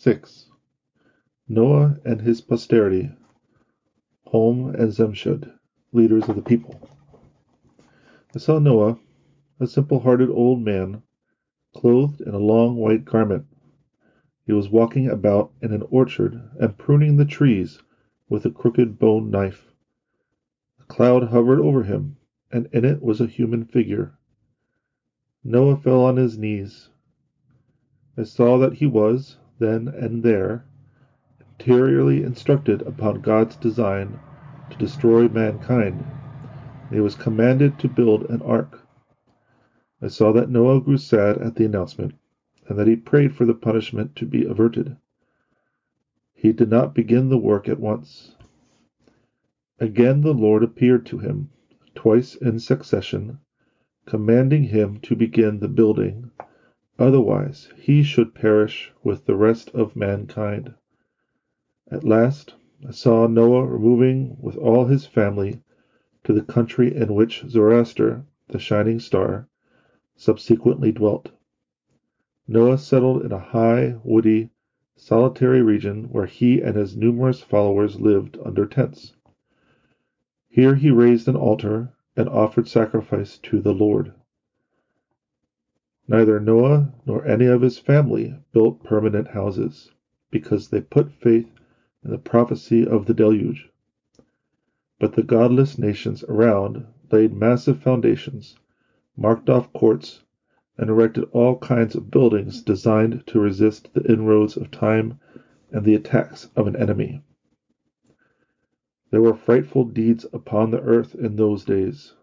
6. Noah and his posterity, Hom and Zemshid, leaders of the people. I saw Noah, a simple hearted old man, clothed in a long white garment. He was walking about in an orchard and pruning the trees with a crooked bone knife. A cloud hovered over him, and in it was a human figure. Noah fell on his knees. I saw that he was, then and there, interiorly instructed upon God's design to destroy mankind. He was commanded to build an ark. I saw that Noah grew sad at the announcement, and that he prayed for the punishment to be averted. He did not begin the work at once. Again the Lord appeared to him, twice in succession, commanding him to begin the building, otherwise he should perish with the rest of mankind. At last I saw Noah removing with all his family to the country in which Zoroaster, the shining star, subsequently dwelt. Noah settled in a high, woody, solitary region where he and his numerous followers lived under tents. Here he raised an altar and offered sacrifice to the Lord. Neither Noah nor any of his family built permanent houses, because they put faith in the prophecy of the deluge. But the godless nations around laid massive foundations, marked off courts, and erected all kinds of buildings designed to resist the inroads of time and the attacks of an enemy. There were frightful deeds upon the earth in those days.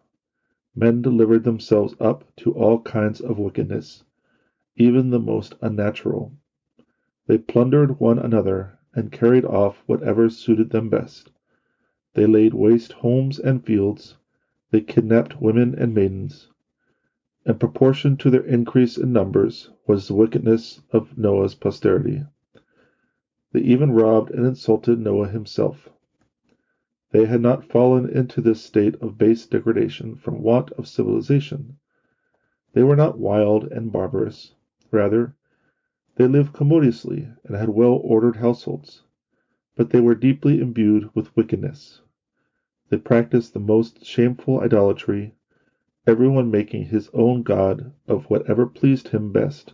Men delivered themselves up to all kinds of wickedness, even the most unnatural. They plundered one another and carried off whatever suited them best. They laid waste homes and fields. They kidnapped women and maidens. In proportion to their increase in numbers was the wickedness of Noah's posterity. They even robbed and insulted Noah himself. They had not fallen into this state of base degradation from want of civilization. They were not wild and barbarous. Rather, they lived commodiously and had well ordered households. But they were deeply imbued with wickedness. They practiced the most shameful idolatry, everyone making his own god of whatever pleased him best.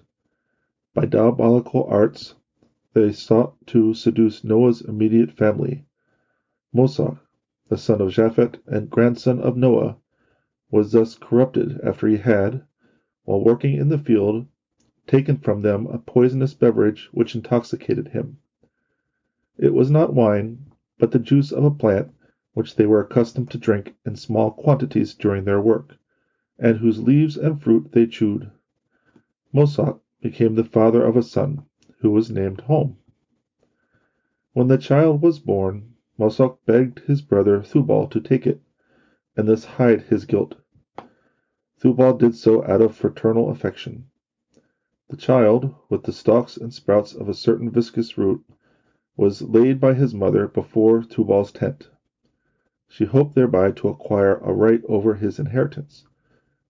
By diabolical arts, they sought to seduce Noah's immediate family. Mosach, the son of Japhet and grandson of Noah, was thus corrupted after he had, while working in the field, taken from them a poisonous beverage which intoxicated him. It was not wine, but the juice of a plant which they were accustomed to drink in small quantities during their work, and whose leaves and fruit they chewed. Mosach became the father of a son, who was named Hom. When the child was born, Mosach begged his brother Thubal to take it, and thus hide his guilt. Thubal did so out of fraternal affection. The child, with the stalks and sprouts of a certain viscous root, was laid by his mother before Thubal's tent. She hoped thereby to acquire a right over his inheritance,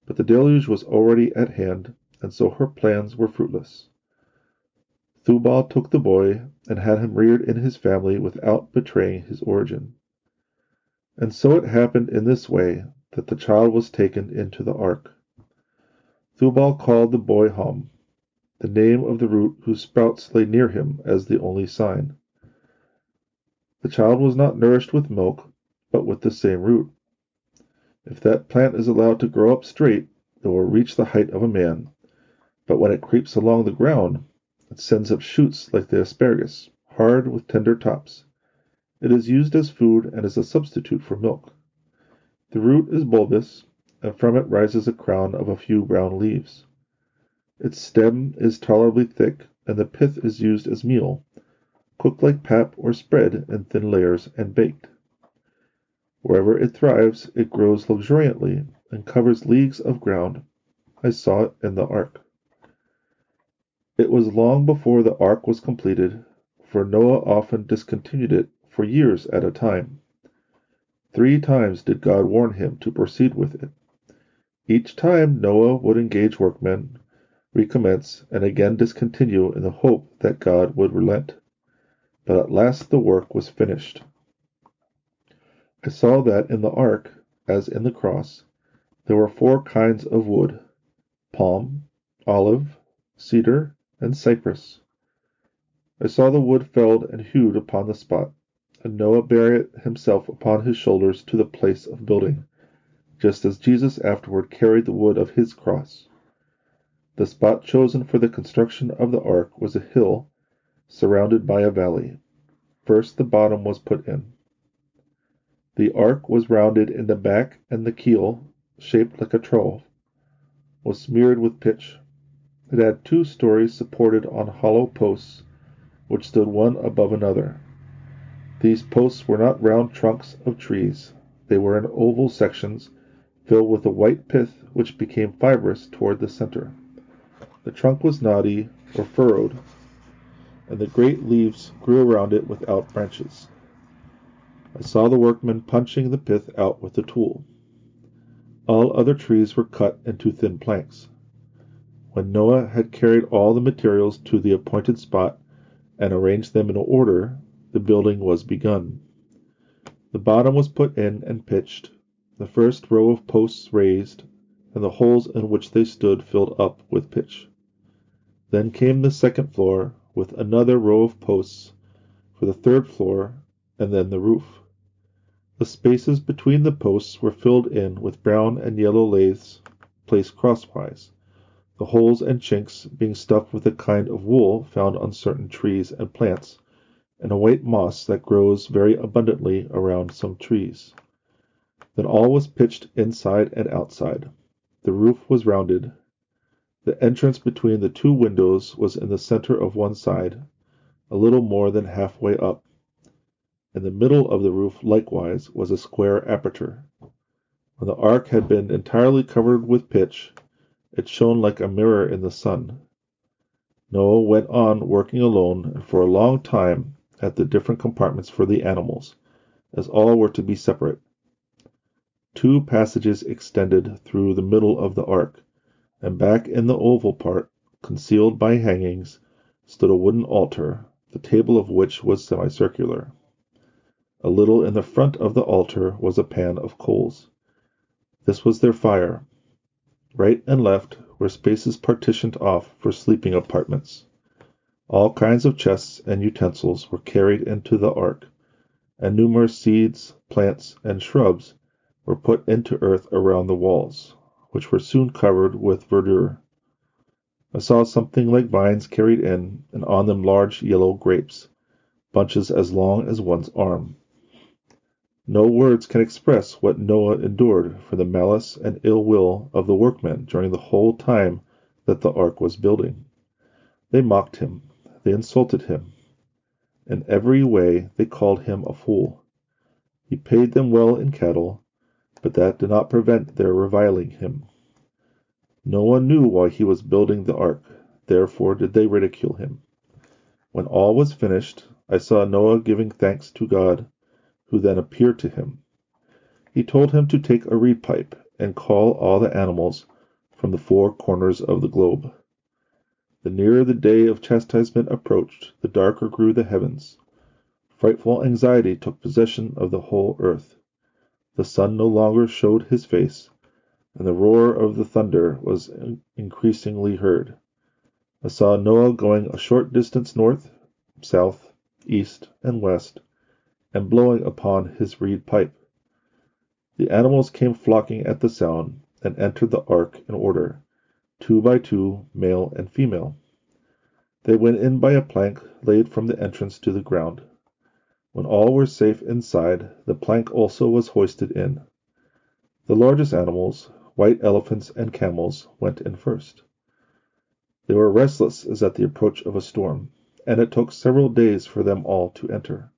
but the deluge was already at hand, and so her plans were fruitless. Thubal took the boy and had him reared in his family without betraying his origin. And so it happened in this way that the child was taken into the ark. Thubal called the boy Hom, the name of the root whose sprouts lay near him as the only sign. The child was not nourished with milk, but with the same root. If that plant is allowed to grow up straight, it will reach the height of a man, but when it creeps along the ground, it sends up shoots like the asparagus, hard with tender tops. It is used as food and as a substitute for milk. The root is bulbous, and from it rises a crown of a few brown leaves. Its stem is tolerably thick, and the pith is used as meal, cooked like pap or spread in thin layers and baked. Wherever it thrives, it grows luxuriantly and covers leagues of ground. I saw it in the ark. It was long before the ark was completed, for Noah often discontinued it for years at a time. Three times did God warn him to proceed with it. Each time Noah would engage workmen, recommence, and again discontinue in the hope that God would relent. But at last the work was finished. I saw that in the ark, as in the cross, there were four kinds of wood palm, olive, cedar, and cypress. I saw the wood felled and hewed upon the spot, and Noah bare it himself upon his shoulders to the place of building, just as Jesus afterward carried the wood of his cross. The spot chosen for the construction of the ark was a hill surrounded by a valley. First the bottom was put in. The ark was rounded in the back, and the keel, shaped like a trough, was smeared with pitch. It had two stories supported on hollow posts, which stood one above another. These posts were not round trunks of trees; they were in oval sections, filled with a white pith which became fibrous toward the center. The trunk was knotty, or furrowed, and the great leaves grew around it without branches. I saw the workmen punching the pith out with a tool. All other trees were cut into thin planks. When Noah had carried all the materials to the appointed spot and arranged them in order, the building was begun. The bottom was put in and pitched, the first row of posts raised, and the holes in which they stood filled up with pitch. Then came the second floor, with another row of posts for the third floor, and then the roof. The spaces between the posts were filled in with brown and yellow laths placed crosswise, the holes and chinks being stuffed with a kind of wool found on certain trees and plants, and a white moss that grows very abundantly around some trees. Then all was pitched inside and outside. The roof was rounded, the entrance between the two windows was in the center of one side, a little more than half way up. In the middle of the roof likewise was a square aperture. When the ark had been entirely covered with pitch, it shone like a mirror in the sun. Noah went on working alone for a long time at the different compartments for the animals, as all were to be separate. Two passages extended through the middle of the ark, and back in the oval part, concealed by hangings, stood a wooden altar, the table of which was semicircular. A little in the front of the altar was a pan of coals. This was their fire. Right and left were spaces partitioned off for sleeping apartments. All kinds of chests and utensils were carried into the ark, and numerous seeds, plants, and shrubs were put into earth around the walls which were soon covered with verdure. I saw something like vines carried in, and on them large yellow grapes, bunches as long as one's arm. No words can express what Noah endured for the malice and ill will of the workmen during the whole time that the ark was building. They mocked him, they insulted him. In every way they called him a fool. He paid them well in cattle, but that did not prevent their reviling him. No one knew why he was building the ark, therefore did they ridicule him. When all was finished, I saw Noah giving thanks to God, who then appeared to him. He told him to take a reed pipe and call all the animals from the four corners of the globe. The nearer the day of chastisement approached, the darker grew the heavens. Frightful anxiety took possession of the whole earth. The sun no longer showed his face, and the roar of the thunder was increasingly heard. I saw Noah going a short distance north, south, east, and west, and blowing upon his reed pipe. The animals came flocking at the sound, and entered the ark in order, two by two, male and female. They went in by a plank laid from the entrance to the ground. When all were safe inside, the plank also was hoisted in. The largest animals, white elephants and camels, went in first. They were restless as at the approach of a storm, and it took several days for them all to enter.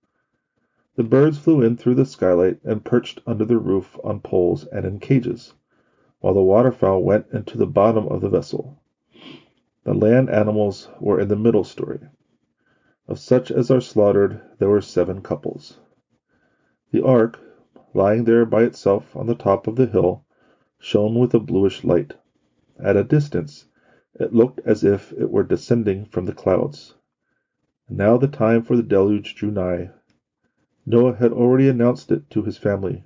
The birds flew in through the skylight and perched under the roof on poles and in cages, while the waterfowl went into the bottom of the vessel. The land animals were in the middle story. Of such as are slaughtered there were seven couples. The ark, lying there by itself on the top of the hill, shone with a bluish light. At a distance It looked as if it were descending from the clouds. Now the time for the deluge drew nigh. Noah had already announced it to his family.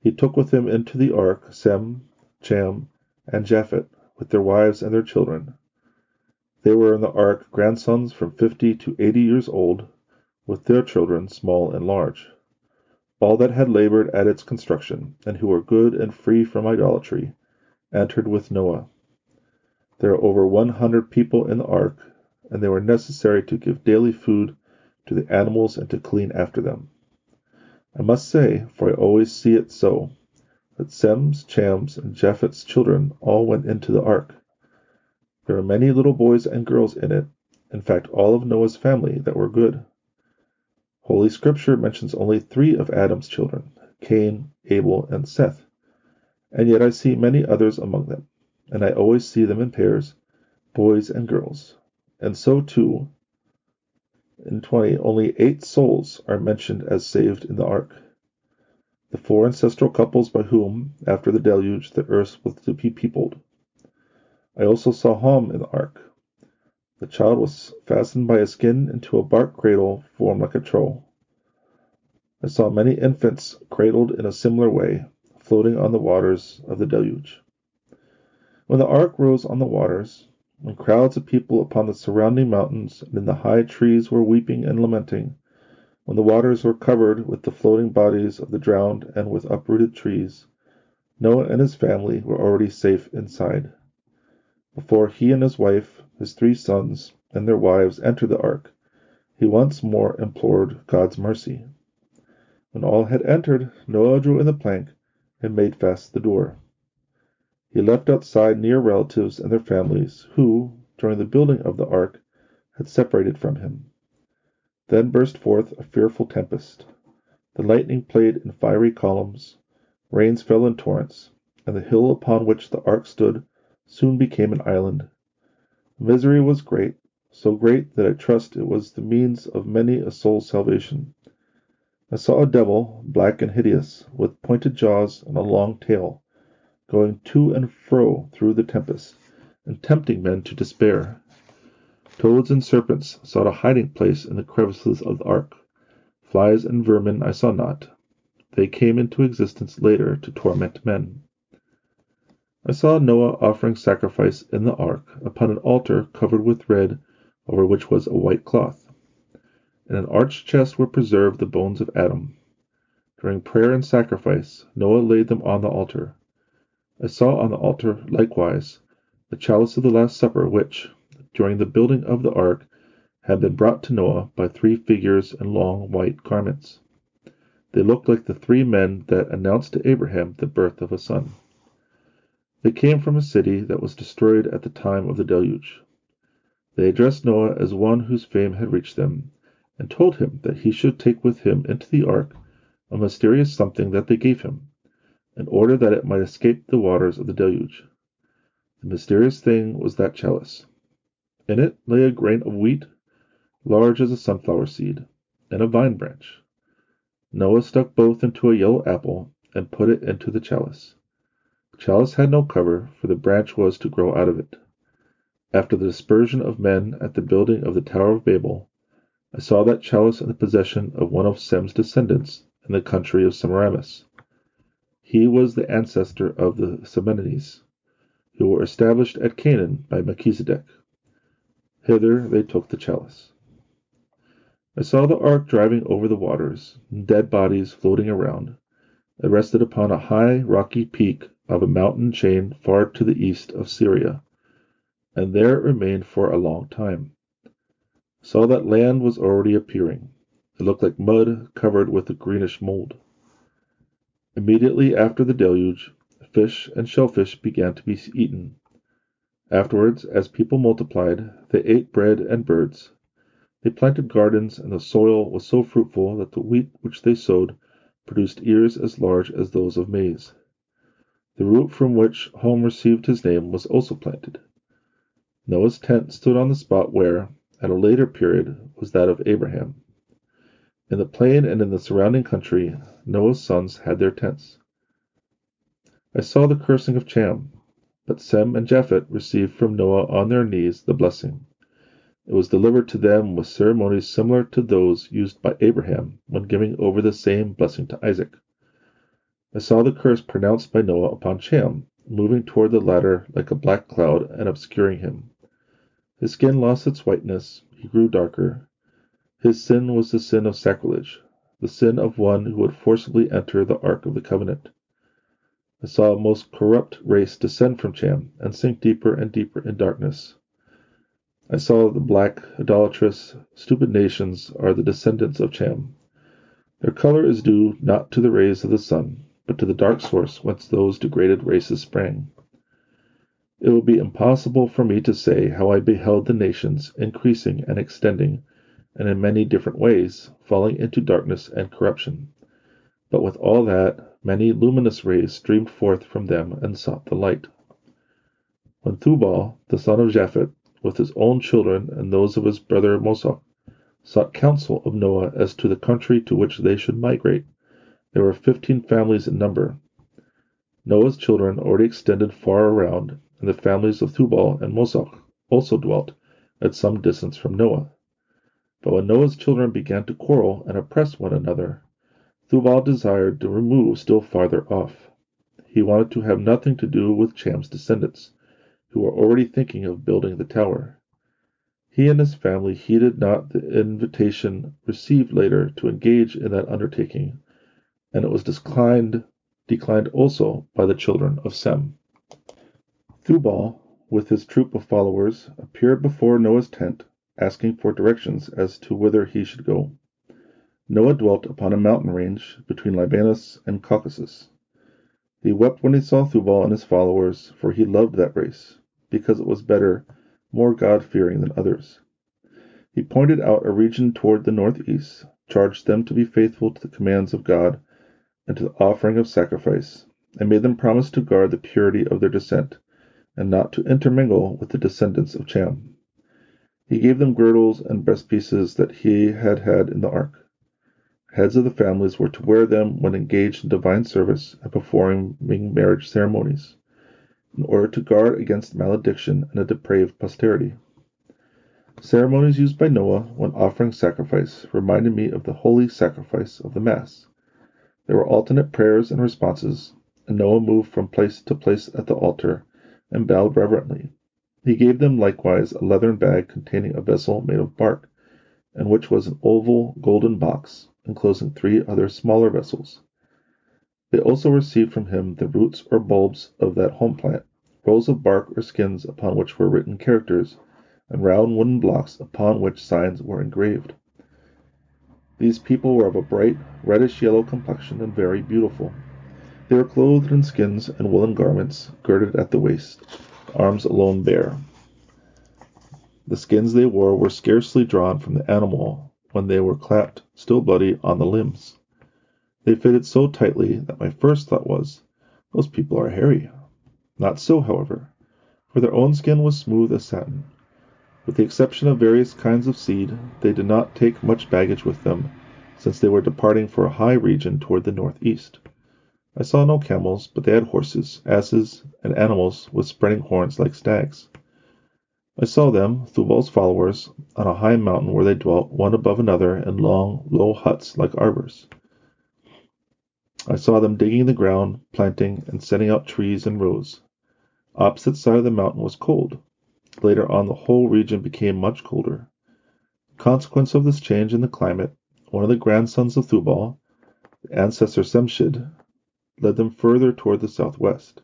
He took with him into the ark Sem, Cham, and Japhet, with their wives and their children. They were in the ark grandsons from fifty to eighty years old, with their children, small and large. All that had labored at its construction, and who were good and free from idolatry, entered with Noah. There were over one hundred people in the ark, and they were necessary to give daily food to the animals and to clean after them. I must say, for I always see it so, that Sem's, Cham's, and Japhet's children all went into the ark. There were many little boys and girls in it, in fact, all of Noah's family that were good. Holy Scripture mentions only three of Adam's children Cain, Abel, and Seth, and yet I see many others among them and I always see them in pairs, boys and girls. And so, too, in 20, only eight souls are mentioned as saved in the ark. The four ancestral couples by whom, after the deluge, the earth was to be peopled. I also saw Hom in the ark. The child was fastened by a skin into a bark cradle formed like a trough. I saw many infants cradled in a similar way, floating on the waters of the deluge. When the ark rose on the waters, when crowds of people upon the surrounding mountains and in the high trees were weeping and lamenting, when the waters were covered with the floating bodies of the drowned and with uprooted trees, Noah and his family were already safe inside. Before he and his wife, his three sons, and their wives entered the ark, he once more implored God's mercy. When all had entered, Noah drew in the plank and made fast the door. He left outside near relatives and their families, who, during the building of the ark, had separated from him. Then burst forth a fearful tempest. The lightning played in fiery columns, rains fell in torrents, and the hill upon which the ark stood soon became an island. The misery was great, so great that I trust it was the means of many a soul's salvation. I saw a devil, black and hideous, with pointed jaws and a long tail going to and fro through the tempest, and tempting men to despair. Toads and serpents sought a hiding place in the crevices of the ark. Flies and vermin I saw not. They came into existence later to torment men. I saw Noah offering sacrifice in the ark upon an altar covered with red, over which was a white cloth. In an arched chest were preserved the bones of Adam. During prayer and sacrifice, Noah laid them on the altar. I saw on the altar likewise the chalice of the Last Supper, which, during the building of the ark, had been brought to Noah by three figures in long white garments. They looked like the three men that announced to Abraham the birth of a son. They came from a city that was destroyed at the time of the deluge. They addressed Noah as one whose fame had reached them, and told him that he should take with him into the ark a mysterious something that they gave him, in order that it might escape the waters of the deluge. The mysterious thing was that chalice. In it lay a grain of wheat, large as a sunflower seed, and a vine branch. Noah stuck both into a yellow apple and put it into the chalice. The chalice had no cover, for the branch was to grow out of it. After the dispersion of men at the building of the Tower of Babel, I saw that chalice in the possession of one of Sem's descendants in the country of Semiramis. He was the ancestor of the Samanites, who were established at Canaan by Melchizedek. Hither they took the chalice. I saw the ark driving over the waters, dead bodies floating around. It rested upon a high, rocky peak of a mountain chain far to the east of Syria, and there it remained for a long time. I saw that land was already appearing. It looked like mud covered with a greenish mold. Immediately after the deluge, fish and shellfish began to be eaten. Afterwards, as people multiplied, they ate bread and birds. They planted gardens, and the soil was so fruitful that the wheat which they sowed produced ears as large as those of maize. The root from which Hom received his name was also planted. Noah's tent stood on the spot where, at a later period, was that of Abraham. In the plain and in the surrounding country, Noah's sons had their tents. I saw the cursing of Cham. But Sem and Japhet received from Noah on their knees the blessing. It was delivered to them with ceremonies similar to those used by Abraham when giving over the same blessing to Isaac. I saw the curse pronounced by Noah upon Cham, moving toward the latter like a black cloud and obscuring him. His skin lost its whiteness, he grew darker. His sin was the sin of sacrilege, the sin of one who would forcibly enter the ark of the covenant. I saw a most corrupt race descend from Cham and sink deeper and deeper in darkness. I saw the black, idolatrous, stupid nations are the descendants of Cham. Their color is due not to the rays of the sun, but to the dark source whence those degraded races sprang. It would be impossible for me to say how I beheld the nations increasing and extending, and in many different ways falling into darkness and corruption. But with all that, many luminous rays streamed forth from them and sought the light. When Thubal, the son of Japhet, with his own children and those of his brother Mosach, sought counsel of Noah as to the country to which they should migrate, there were fifteen families in number. Noah's children already extended far around, and the families of Thubal and Mosach also dwelt at some distance from Noah. But when Noah's children began to quarrel and oppress one another, Thubal desired to remove still farther off. He wanted to have nothing to do with Cham's descendants, who were already thinking of building the tower. He and his family heeded not the invitation received later to engage in that undertaking, and it was declined, declined also by the children of Sem. Thubal, with his troop of followers, appeared before Noah's tent, asking for directions as to whither he should go. Noah dwelt upon a mountain range between Libanus and Caucasus. He wept when he saw Thubal and his followers, for he loved that race, because it was better, more God fearing than others. He pointed out a region toward the northeast, charged them to be faithful to the commands of God and to the offering of sacrifice, and made them promise to guard the purity of their descent, and not to intermingle with the descendants of Cham. He gave them girdles and breastpieces that he had had in the ark. Heads of the families were to wear them when engaged in divine service and performing marriage ceremonies, in order to guard against malediction and a depraved posterity. Ceremonies used by Noah when offering sacrifice reminded me of the holy sacrifice of the Mass. There were alternate prayers and responses, and Noah moved from place to place at the altar and bowed reverently. He gave them likewise a leathern bag containing a vessel made of bark, in which was an oval golden box, enclosing three other smaller vessels. They also received from him the roots or bulbs of that Hom plant, rolls of bark or skins upon which were written characters, and round wooden blocks upon which signs were engraved. These people were of a bright, reddish yellow complexion and very beautiful. They were clothed in skins and woolen garments, girded at the waist, arms alone bare. The skins they wore were scarcely drawn from the animal when they were clapped, still bloody, on the limbs. They fitted so tightly that my first thought was, Those people are hairy. Not so, however, for their own skin was smooth as satin. With the exception of various kinds of seed, they did not take much baggage with them, since they were departing for a high region toward the northeast. I saw no camels, but they had horses, asses, and animals with spreading horns like stags. I saw them, Thubal's followers, on a high mountain where they dwelt, one above another, in long, low huts like arbors. I saw them digging the ground, planting, and setting out trees in rows. Opposite side of the mountain was cold, Later on the whole region became much colder. Consequence of this change in the climate, one of the grandsons of Thubal, the ancestor Zemshid, led them further toward the southwest.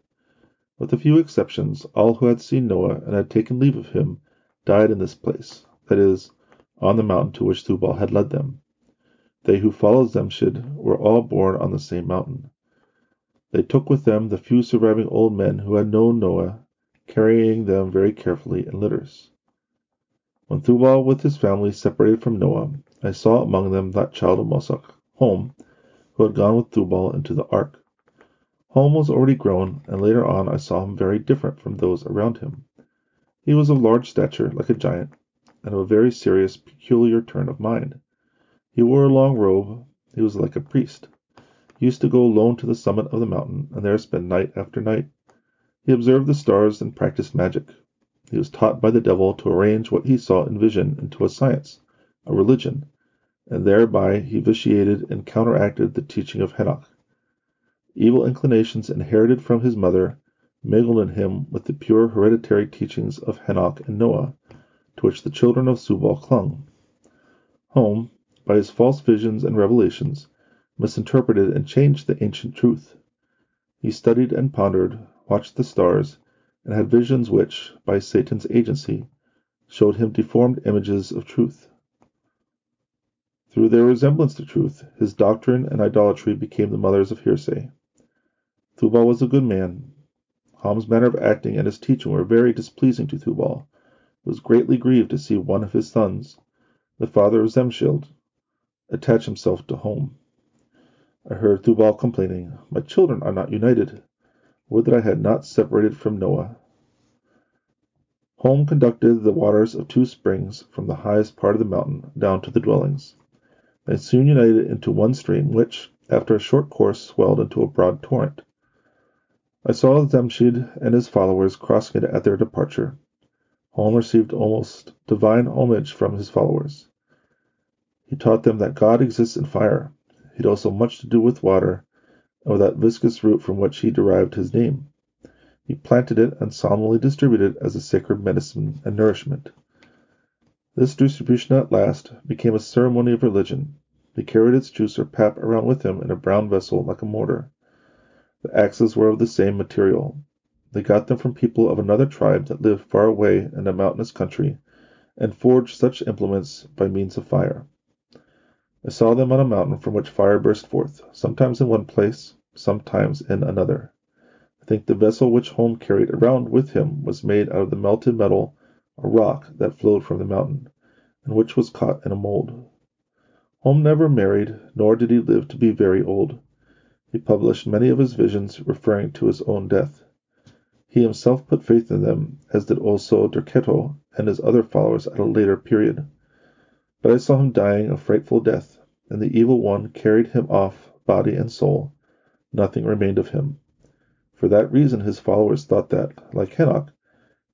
With a few exceptions, all who had seen Noah and had taken leave of him died in this place, that is, on the mountain to which Thubal had led them. They who followed Zemshid were all born on the same mountain. They took with them the few surviving old men who had known Noah carrying them very carefully in litters. When Thubal with his family separated from Noah, I saw among them that child of Mosach, Hom, who had gone with Thubal into the ark. Hom was already grown, and later on I saw him very different from those around him. He was of large stature, like a giant, and of a very serious, peculiar turn of mind. He wore a long robe. He was like a priest. He used to go alone to the summit of the mountain, and there spend night after night. He observed the stars and practiced magic. He was taught by the devil to arrange what he saw in vision into a science, a religion, and thereby he vitiated and counteracted the teaching of Henoch. Evil inclinations inherited from his mother mingled in him with the pure hereditary teachings of Henoch and Noah, to which the children of Thubal clung. Hom, by his false visions and revelations, misinterpreted and changed the ancient truth. He studied and pondered, watched the stars, and had visions which, by Satan's agency, showed him deformed images of truth. Through their resemblance to truth, his doctrine and idolatry became the mothers of heresy. Thubal was a good man. Hom's manner of acting and his teaching were very displeasing to Thubal, who was greatly grieved to see one of his sons, the father of Zemshid, attach himself to Hom. I heard Thubal complaining, My children are not united. Would that I had not separated from Noah. Hom conducted the waters of two springs from the highest part of the mountain down to the dwellings. They soon united into one stream, which, after a short course, swelled into a broad torrent. I saw Zemshid and his followers crossing it at their departure. Hom received almost divine homage from his followers. He taught them that God exists in fire. He had also much to do with water, and with that viscous root from which he derived his name. He planted it and solemnly distributed it as a sacred medicine and nourishment. This distribution at last became a ceremony of religion. He carried its juice or pap around with him in a brown vessel like a mortar. The axes were of the same material. They got them from people of another tribe that lived far away in a mountainous country, and forged such implements by means of fire. I saw them on a mountain from which fire burst forth, sometimes in one place, sometimes in another. I think the vessel which Hom carried around with him was made out of the melted metal a rock that flowed from the mountain, and which was caught in a mold. Hom never married, nor did he live to be very old. He published many of his visions referring to his own death. He himself put faith in them, as did also Derketo and his other followers at a later period. But I saw him dying a frightful death, and the evil one carried him off body and soul. Nothing remained of him. For that reason his followers thought that, like Henoch,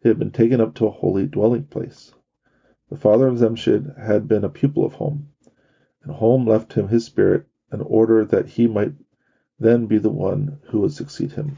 he had been taken up to a holy dwelling place. The father of Zemshid had been a pupil of Hom, and Hom left him his spirit in order that he might then be the one who would succeed him.